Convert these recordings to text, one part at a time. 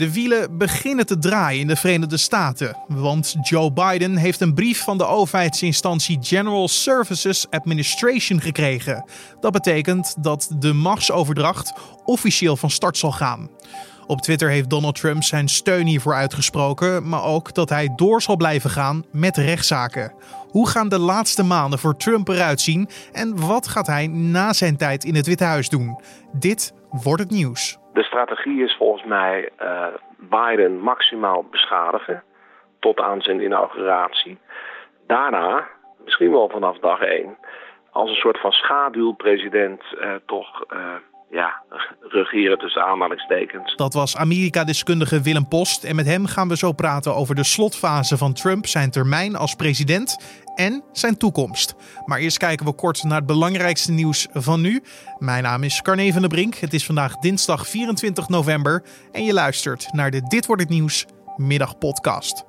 De wielen beginnen te draaien in de Verenigde Staten, want Joe Biden heeft een brief van de overheidsinstantie General Services Administration gekregen. Dat betekent dat de machtsoverdracht officieel van start zal gaan. Op Twitter heeft Donald Trump zijn steun hiervoor uitgesproken, maar ook dat hij door zal blijven gaan met rechtszaken. Hoe gaan de laatste maanden voor Trump eruit zien en wat gaat hij na zijn tijd in het Witte Huis doen? Dit wordt het nieuws. De strategie is volgens mij uh, Biden maximaal beschadigen tot aan zijn inauguratie. Daarna, misschien wel vanaf dag één, als een soort van schaduwpresident uh, toch uh, ja, regeren tussen aanhalingstekens. Dat was Amerika-deskundige Willem Post. En met hem gaan we zo praten over de slotfase van Trump, zijn termijn als president en zijn toekomst. Maar eerst kijken we kort naar het belangrijkste nieuws van nu. Mijn naam is Carne van der Brink. Het is vandaag dinsdag 24 november en je luistert naar de Dit wordt het nieuws middagpodcast.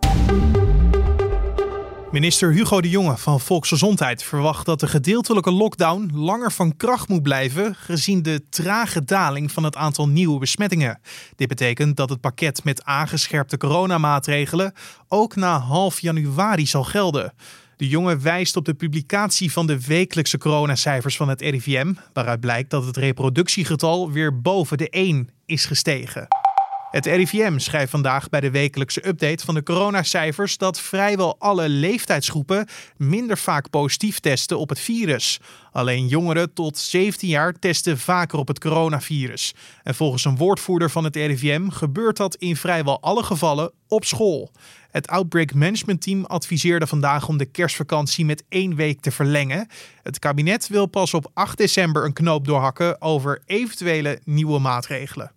Minister Hugo de Jonge van Volksgezondheid verwacht dat de gedeeltelijke lockdown langer van kracht moet blijven, gezien de trage daling van het aantal nieuwe besmettingen. Dit betekent dat het pakket met aangescherpte coronamaatregelen ook na half januari zal gelden. De jonge wijst op de publicatie van de wekelijkse coronacijfers van het RIVM, waaruit blijkt dat het reproductiegetal weer boven de 1 is gestegen. Het RIVM schrijft vandaag bij de wekelijkse update van de coronacijfers dat vrijwel alle leeftijdsgroepen minder vaak positief testen op het virus. Alleen jongeren tot 17 jaar testen vaker op het coronavirus. En volgens een woordvoerder van het RIVM gebeurt dat in vrijwel alle gevallen op school. Het Outbreak Management Team adviseerde vandaag om de kerstvakantie met één week te verlengen. Het kabinet wil pas op 8 december een knoop doorhakken over eventuele nieuwe maatregelen.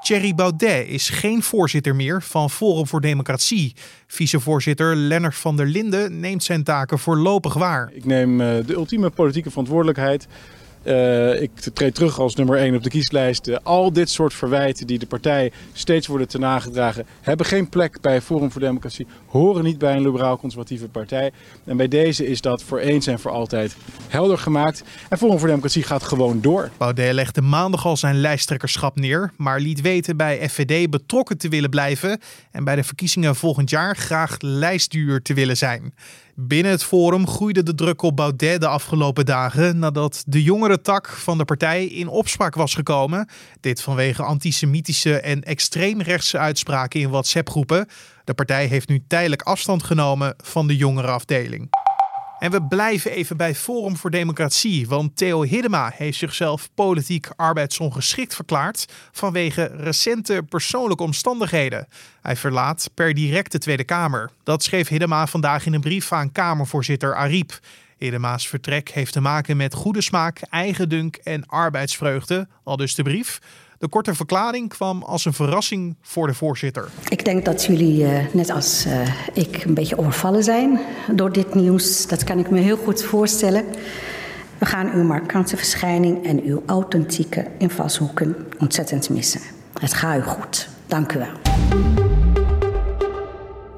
Thierry Baudet is geen voorzitter meer van Forum voor Democratie. Vicevoorzitter Lennart van der Linden neemt zijn taken voorlopig waar. Ik neem eh, de ultieme politieke verantwoordelijkheid uh, ik treed terug als nummer 1 op de kieslijst. Uh, al dit soort verwijten die de partij steeds worden ten nagedragen, hebben geen plek bij Forum voor Democratie, horen niet bij een liberaal-conservatieve partij. En bij deze is dat voor eens en voor altijd helder gemaakt. En Forum voor Democratie gaat gewoon door. Baudet legde maandag al zijn lijsttrekkerschap neer, maar liet weten bij FVD betrokken te willen blijven en bij de verkiezingen volgend jaar graag lijstduur te willen zijn. Binnen het forum groeide de druk op Baudet de afgelopen dagen nadat de jongere tak van de partij in opspraak was gekomen. Dit vanwege antisemitische en extreemrechtse uitspraken in WhatsApp-groepen. De partij heeft nu tijdelijk afstand genomen van de jongere afdeling. En we blijven even bij Forum voor Democratie, want Theo Hiddema heeft zichzelf politiek arbeidsongeschikt verklaard vanwege recente persoonlijke omstandigheden. Hij verlaat per direct de Tweede Kamer. Dat schreef Hiddema vandaag in een brief aan Kamervoorzitter Ariep. Hiddema's vertrek heeft te maken met goede smaak, eigendunk en arbeidsvreugde, al dus de brief. De korte verklaring kwam als een verrassing voor de voorzitter. Ik denk dat jullie, uh, net als uh, ik, een beetje overvallen zijn door dit nieuws. Dat kan ik me heel goed voorstellen. We gaan uw markante verschijning en uw authentieke invalshoeken ontzettend missen. Het gaat u goed. Dank u wel.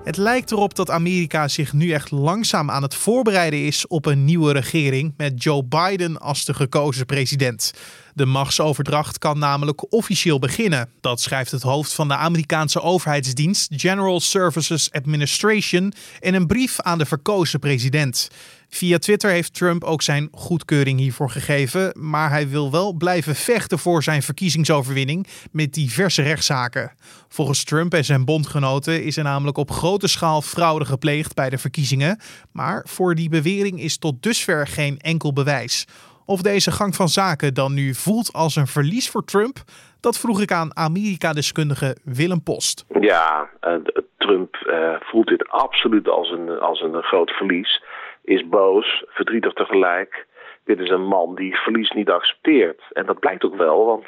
Het lijkt erop dat Amerika zich nu echt langzaam aan het voorbereiden is op een nieuwe regering met Joe Biden als de gekozen president. De machtsoverdracht kan namelijk officieel beginnen. Dat schrijft het hoofd van de Amerikaanse overheidsdienst General Services Administration in een brief aan de verkozen president. Via Twitter heeft Trump ook zijn goedkeuring hiervoor gegeven, maar hij wil wel blijven vechten voor zijn verkiezingsoverwinning met diverse rechtszaken. Volgens Trump en zijn bondgenoten is er namelijk op grote schaal fraude gepleegd bij de verkiezingen, maar voor die bewering is tot dusver geen enkel bewijs. Of deze gang van zaken dan nu voelt als een verlies voor Trump, dat vroeg ik aan Amerika-deskundige Willem Post. Ja, uh, Trump uh, voelt dit absoluut als een, als een groot verlies. Is boos, verdrietig tegelijk. Dit is een man die verlies niet accepteert. En dat blijkt ook wel, want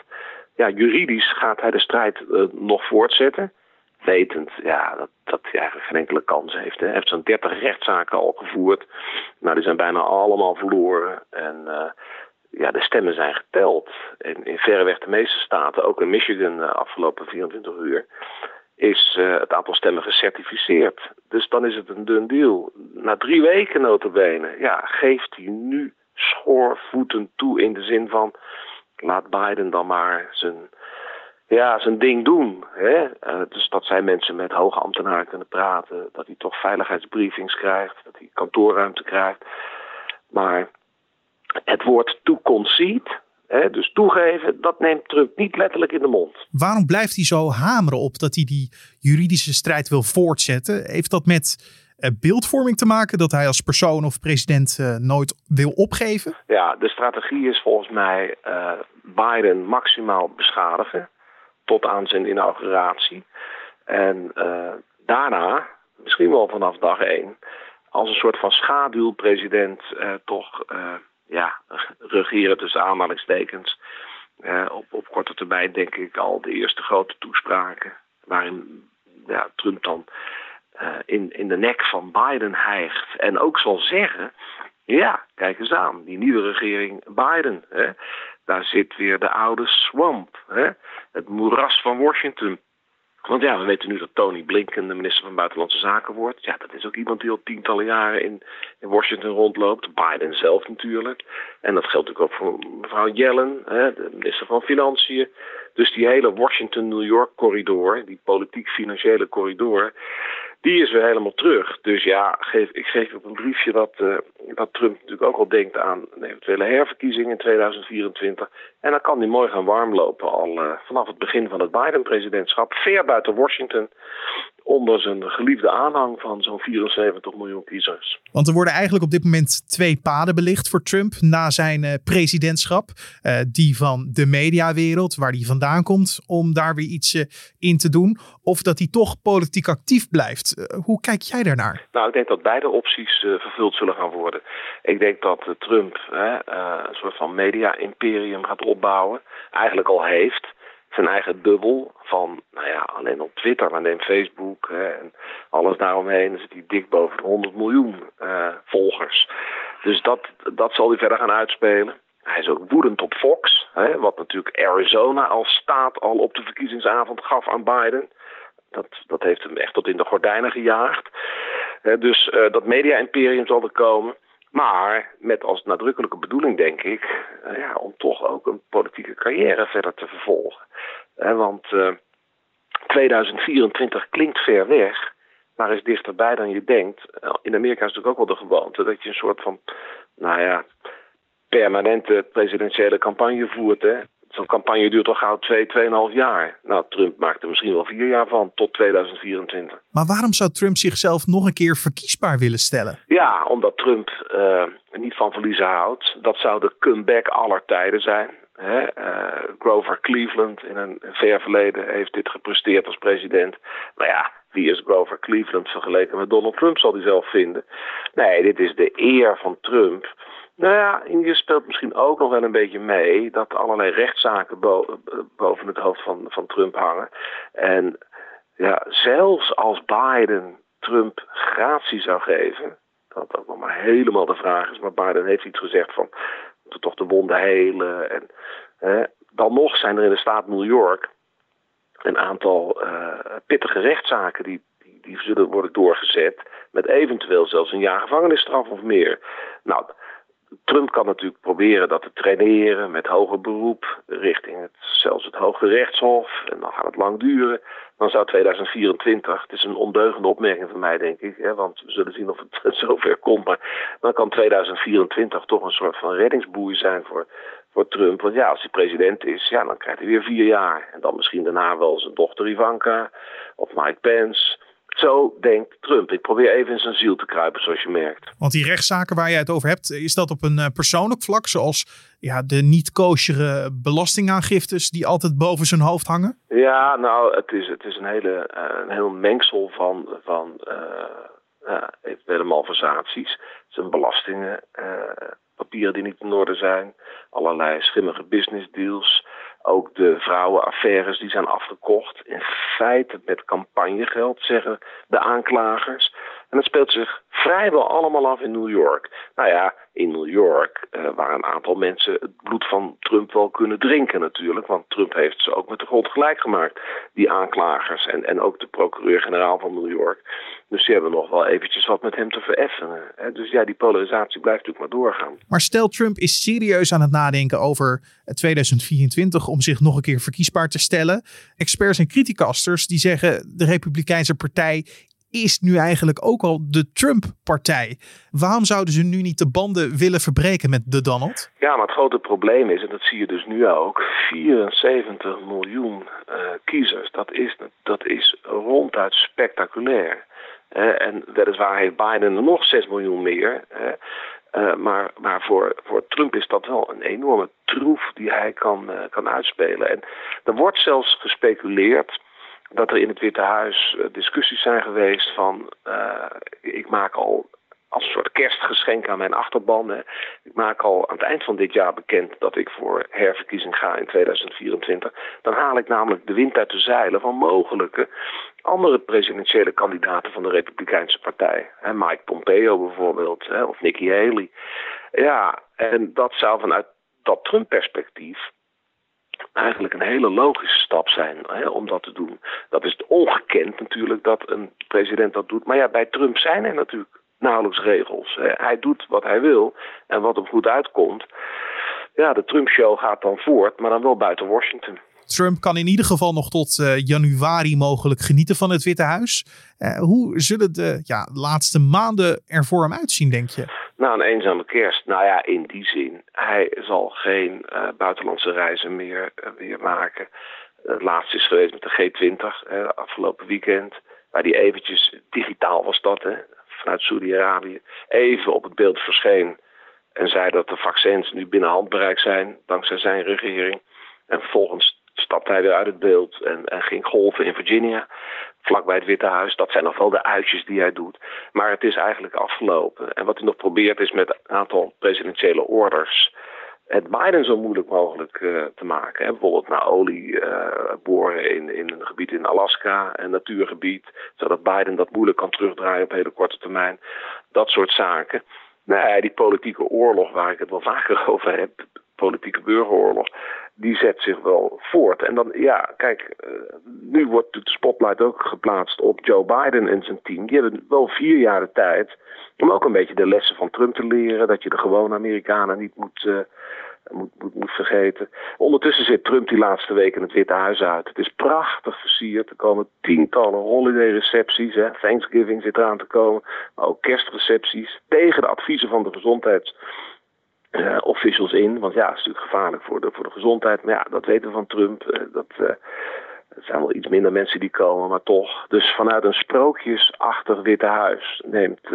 ja, juridisch gaat hij de strijd uh, nog voortzetten wetend ja, dat, dat hij eigenlijk geen enkele kans heeft. Hè. Hij heeft zo'n 30 rechtszaken al gevoerd. Nou, die zijn bijna allemaal verloren. En uh, ja, de stemmen zijn geteld. En in verreweg de meeste staten, ook in Michigan de afgelopen 24 uur, is uh, het aantal stemmen gecertificeerd. Dus dan is het een dun deal. Na drie weken notabene, ja, geeft hij nu schoorvoeten toe in de zin van... laat Biden dan maar zijn ja, zijn ding doen. Hè? Uh, dus dat zijn mensen met hoge ambtenaren kunnen praten. Dat hij toch veiligheidsbriefings krijgt. Dat hij kantoorruimte krijgt. Maar het woord to concede, hè, dus toegeven, dat neemt Trump niet letterlijk in de mond. Waarom blijft hij zo hameren op dat hij die juridische strijd wil voortzetten? Heeft dat met uh, beeldvorming te maken dat hij als persoon of president uh, nooit wil opgeven? Ja, de strategie is volgens mij uh, Biden maximaal beschadigen tot aan zijn inauguratie. En daarna, misschien wel vanaf dag één, als een soort van schaduwpresident toch ja, regeren tussen aanhalingstekens. op, op korte termijn denk ik al de eerste grote toespraken. Waarin ja, Trump dan uh, in, in de nek van Biden hijgt. En ook zal zeggen, ja, kijk eens aan, die nieuwe regering Biden. Hè, daar zit weer de oude swamp, hè, het moeras van Washington. Want ja, we weten nu dat Tony Blinken de minister van Buitenlandse Zaken wordt. Ja, dat is ook iemand die al tientallen jaren in, in Washington rondloopt. Biden zelf natuurlijk. En dat geldt natuurlijk ook voor mevrouw Yellen, hè, de minister van Financiën. Dus die hele Washington-New York corridor, die politiek-financiële corridor, die is weer helemaal terug. Dus ja, geef, ik geef op een briefje dat, uh, dat Trump natuurlijk ook al denkt aan een eventuele herverkiezing in 2024. En dan kan hij mooi gaan warmlopen al uh, vanaf het begin van het Biden-presidentschap, ver buiten Washington onder zijn geliefde aanhang van zo'n 74 miljoen kiezers. Want er worden eigenlijk op dit moment twee paden belicht voor Trump na zijn uh, presidentschap. Uh, die van de mediawereld, waar hij vandaan komt, om daar weer iets uh, in te doen. Of dat hij toch politiek actief blijft. hoe kijk jij daarnaar? Nou, ik denk dat beide opties vervuld zullen gaan worden. Ik denk dat Trump een soort van media-imperium gaat opbouwen. Eigenlijk al heeft zijn eigen bubbel van, nou ja, alleen op Twitter, neem Facebook hè, en alles daaromheen, zit hij dik boven de 100 miljoen uh, volgers. Dus dat, dat zal hij verder gaan uitspelen. Hij is ook woedend op Fox, hè, wat natuurlijk Arizona als staat al op de verkiezingsavond gaf aan Biden. Dat, dat heeft hem echt tot in de gordijnen gejaagd. dus uh, dat media-imperium zal er komen. Maar met als nadrukkelijke bedoeling, denk ik, uh, ja, om toch ook een politieke carrière verder te vervolgen. Want uh, eh, 2024 klinkt ver weg, maar is dichterbij dan je denkt. in Amerika is natuurlijk ook wel de gewoonte dat je een soort van, nou ja, permanente presidentiële campagne voert. Hè? Zo'n campagne duurt al gauw twee, tweeënhalf jaar. Nou, Trump maakt er misschien wel vier jaar van, tot 2024. Maar waarom zou Trump zichzelf nog een keer verkiesbaar willen stellen? Ja, omdat Trump uh, niet van verliezen houdt. Dat zou de comeback aller tijden zijn. Hè? Uh, Grover Cleveland in een ver verleden heeft dit gepresteerd als president. Maar ja, wie is Grover Cleveland vergeleken met Donald Trump, zal hij zelf vinden. Nee, dit is de eer van Trump nou ja, Indië speelt misschien ook nog wel een beetje mee dat allerlei rechtszaken boven het hoofd van, van Trump hangen. En ja, zelfs als Biden Trump gratie zou geven, dat ook nog maar helemaal de vraag is, maar Biden heeft iets gezegd van we toch de wonden helen. En hè, dan nog zijn er in de staat New York een aantal uh, pittige rechtszaken die, die, die zullen worden doorgezet met eventueel zelfs een jaar gevangenisstraf of meer. Nou, Trump kan natuurlijk proberen dat te traineren met hoger beroep richting het, zelfs het Hoge Rechtshof. En dan gaat het lang duren. Dan zou 2024, het is een ondeugende opmerking van mij denk ik, hè, want we zullen zien of het zover komt. Maar dan kan 2024 toch een soort van reddingsboei zijn voor, voor Trump. Want ja, als hij president is, ja, dan krijgt hij weer vier jaar. En dan misschien daarna wel zijn dochter Ivanka of Mike Pence. Zo denkt Trump. Ik probeer even in zijn ziel te kruipen, zoals je merkt. Want die rechtszaken waar jij het over hebt, is dat op een eh, persoonlijk vlak, zoals ja, de niet koosjere belastingaangiftes die altijd boven zijn hoofd hangen? Ja, nou, het is, het is een, hele, uh, een heel mengsel van, van uh, eventuele malversaties. zijn belastingen, papieren die niet in orde zijn, allerlei schimmige business deals. Ook de vrouwenaffaires die zijn afgekocht. In feite met campagnegeld, zeggen de aanklagers. En dat speelt zich vrijwel allemaal af in New York. Nou ja, in New York, uh, waar een aantal mensen het bloed van Trump wel kunnen drinken natuurlijk. Want Trump heeft ze ook met de grond gelijk gemaakt, die aanklagers en, en ook de procureur-generaal van New York. Dus die hebben nog wel eventjes wat met hem te vereffenen. Hè. Dus ja, die polarisatie blijft natuurlijk maar doorgaan. Maar stel Trump is serieus aan het nadenken over 2024 om zich nog een keer verkiesbaar te stellen. Experts en criticasters die zeggen de Republikeinse partij is nu eigenlijk ook al de Trump-partij. Waarom zouden ze nu niet de banden willen verbreken met de Donald? Ja, maar het grote probleem is, en dat zie je dus nu ook, 74 miljoen uh, kiezers. Dat is, dat is ronduit spectaculair. Uh, en weliswaar heeft Biden er nog 6 miljoen meer. Uh, maar maar voor, voor Trump is dat wel een enorme troef die hij kan, kan uitspelen. En er wordt zelfs gespeculeerd dat er in het Witte Huis eh, discussies zijn geweest van uh, ik maak al als een soort kerstgeschenk aan mijn achterban. Ik maak al aan het eind van dit jaar bekend dat ik voor herverkiezing ga in 2024. Dan haal ik namelijk de wind uit de zeilen van mogelijke andere presidentiële kandidaten van de Republikeinse Partij. Mike Pompeo bijvoorbeeld, of Nikki Haley. Ja, en dat zou vanuit dat Trump-perspectief eigenlijk een hele logische stap zijn hè, om dat te doen. Dat is ongekend natuurlijk dat een president dat doet. Maar ja, bij Trump zijn er natuurlijk nauwelijks regels. Hij doet wat hij wil en wat hem goed uitkomt. Ja, de Trump-show gaat dan voort, maar dan wel buiten Washington. Trump kan in ieder geval nog tot uh, januari mogelijk genieten van het Witte Huis. Uh, hoe zullen de ja, laatste maanden er voor hem uitzien, denk je? Nou, een eenzame kerst. Nou ja, in die zin. Hij zal geen uh, buitenlandse reizen meer, meer maken. Het laatste is geweest met de G20 afgelopen weekend. Waar die eventjes, digitaal was dat, hè, vanuit Saudi-Arabië, even op het beeld verscheen. En zei dat de vaccins nu binnen handbereik zijn, dankzij zijn regering. En vervolgens stapte hij weer uit het beeld en, en ging golven in Virginia, vlakbij het Witte Huis. Dat zijn nog wel de uitjes die hij doet. Maar het is eigenlijk afgelopen. En wat hij nog probeert is met een aantal presidentiële orders het Biden zo moeilijk mogelijk uh, te maken. Hè. Bijvoorbeeld naar olie uh, boren in, in een gebied in Alaska, een natuurgebied, zodat Biden dat moeilijk kan terugdraaien op hele korte termijn. Dat soort zaken. Nee, die politieke oorlog waar ik het wel vaker over heb, politieke burgeroorlog, die zet zich wel voort. En dan, ja, kijk, uh, nu wordt de spotlight ook geplaatst op Joe Biden en zijn team. Die hebben wel vier jaar de tijd om ook een beetje de lessen van Trump te leren. Dat je de gewone Amerikanen niet moet, uh, moet, moet, moet, vergeten. Ondertussen zit Trump die laatste week in het Witte Huis uit. Het is prachtig versierd. Er komen tientallen holiday recepties. Hè. Thanksgiving zit eraan te komen. Maar ook kerstrecepties. Tegen de adviezen van de gezondheids uh, officials in. Want ja, het is natuurlijk gevaarlijk voor de, voor de gezondheid. Maar ja, dat weten we van Trump. Uh, dat, het zijn wel iets minder mensen die komen, maar toch. Dus vanuit een sprookjesachtig Witte Huis neemt,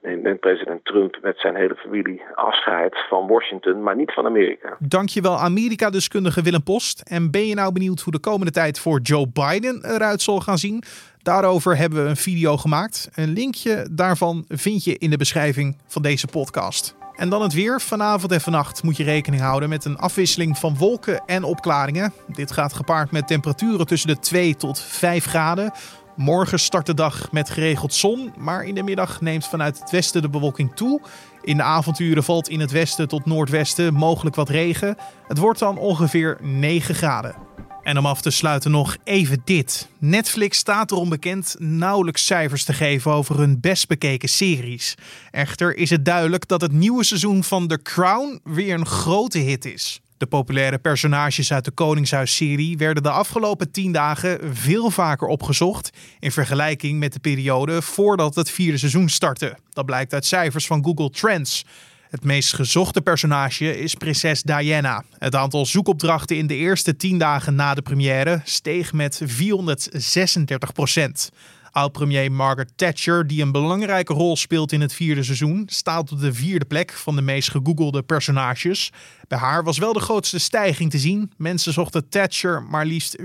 neemt, president Trump met zijn hele familie afscheid van Washington, maar niet van Amerika. Dankjewel Amerika-deskundige Willem Post. En ben je nou benieuwd hoe de komende tijd voor Joe Biden eruit zal gaan zien? Daarover hebben we een video gemaakt. Een linkje daarvan vind je in de beschrijving van deze podcast. En dan het weer. Vanavond en vannacht moet je rekening houden met een afwisseling van wolken en opklaringen. Dit gaat gepaard met temperaturen tussen de 2 tot 5 graden. Morgen start de dag met geregeld zon, maar in de middag neemt vanuit het westen de bewolking toe. In de avonturen valt in het westen tot noordwesten mogelijk wat regen. Het wordt dan ongeveer 9 graden. En om af te sluiten nog even dit. Netflix staat erom bekend nauwelijks cijfers te geven over hun best bekeken series. Echter is het duidelijk dat het nieuwe seizoen van The Crown weer een grote hit is. De populaire personages uit de Koningshuis-serie werden de afgelopen tien dagen veel vaker opgezocht in vergelijking met de periode voordat het vierde seizoen startte. Dat blijkt uit cijfers van Google Trends. Het meest gezochte personage is prinses Diana. Het aantal zoekopdrachten in de eerste 10 dagen na de première steeg met 436 procent. Oud-premier Margaret Thatcher, die een belangrijke rol speelt in het vierde seizoen, staat op de vierde plek van de meest gegoogelde personages. Bij haar was wel de grootste stijging te zien. Mensen zochten Thatcher maar liefst 1442%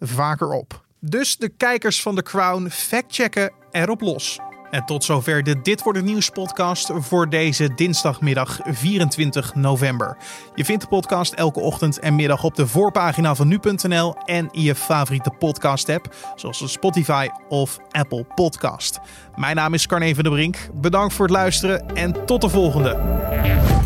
vaker op. Dus de kijkers van The Crown factchecken erop los. En tot zover de Dit wordt het nieuws podcast voor deze dinsdagmiddag 24 november. Je vindt de podcast elke ochtend en middag op de voorpagina van nu.nl en in je favoriete podcast app, zoals Spotify of Apple Podcast. Mijn naam is Carne van der Brink. Bedankt voor het luisteren en tot de volgende.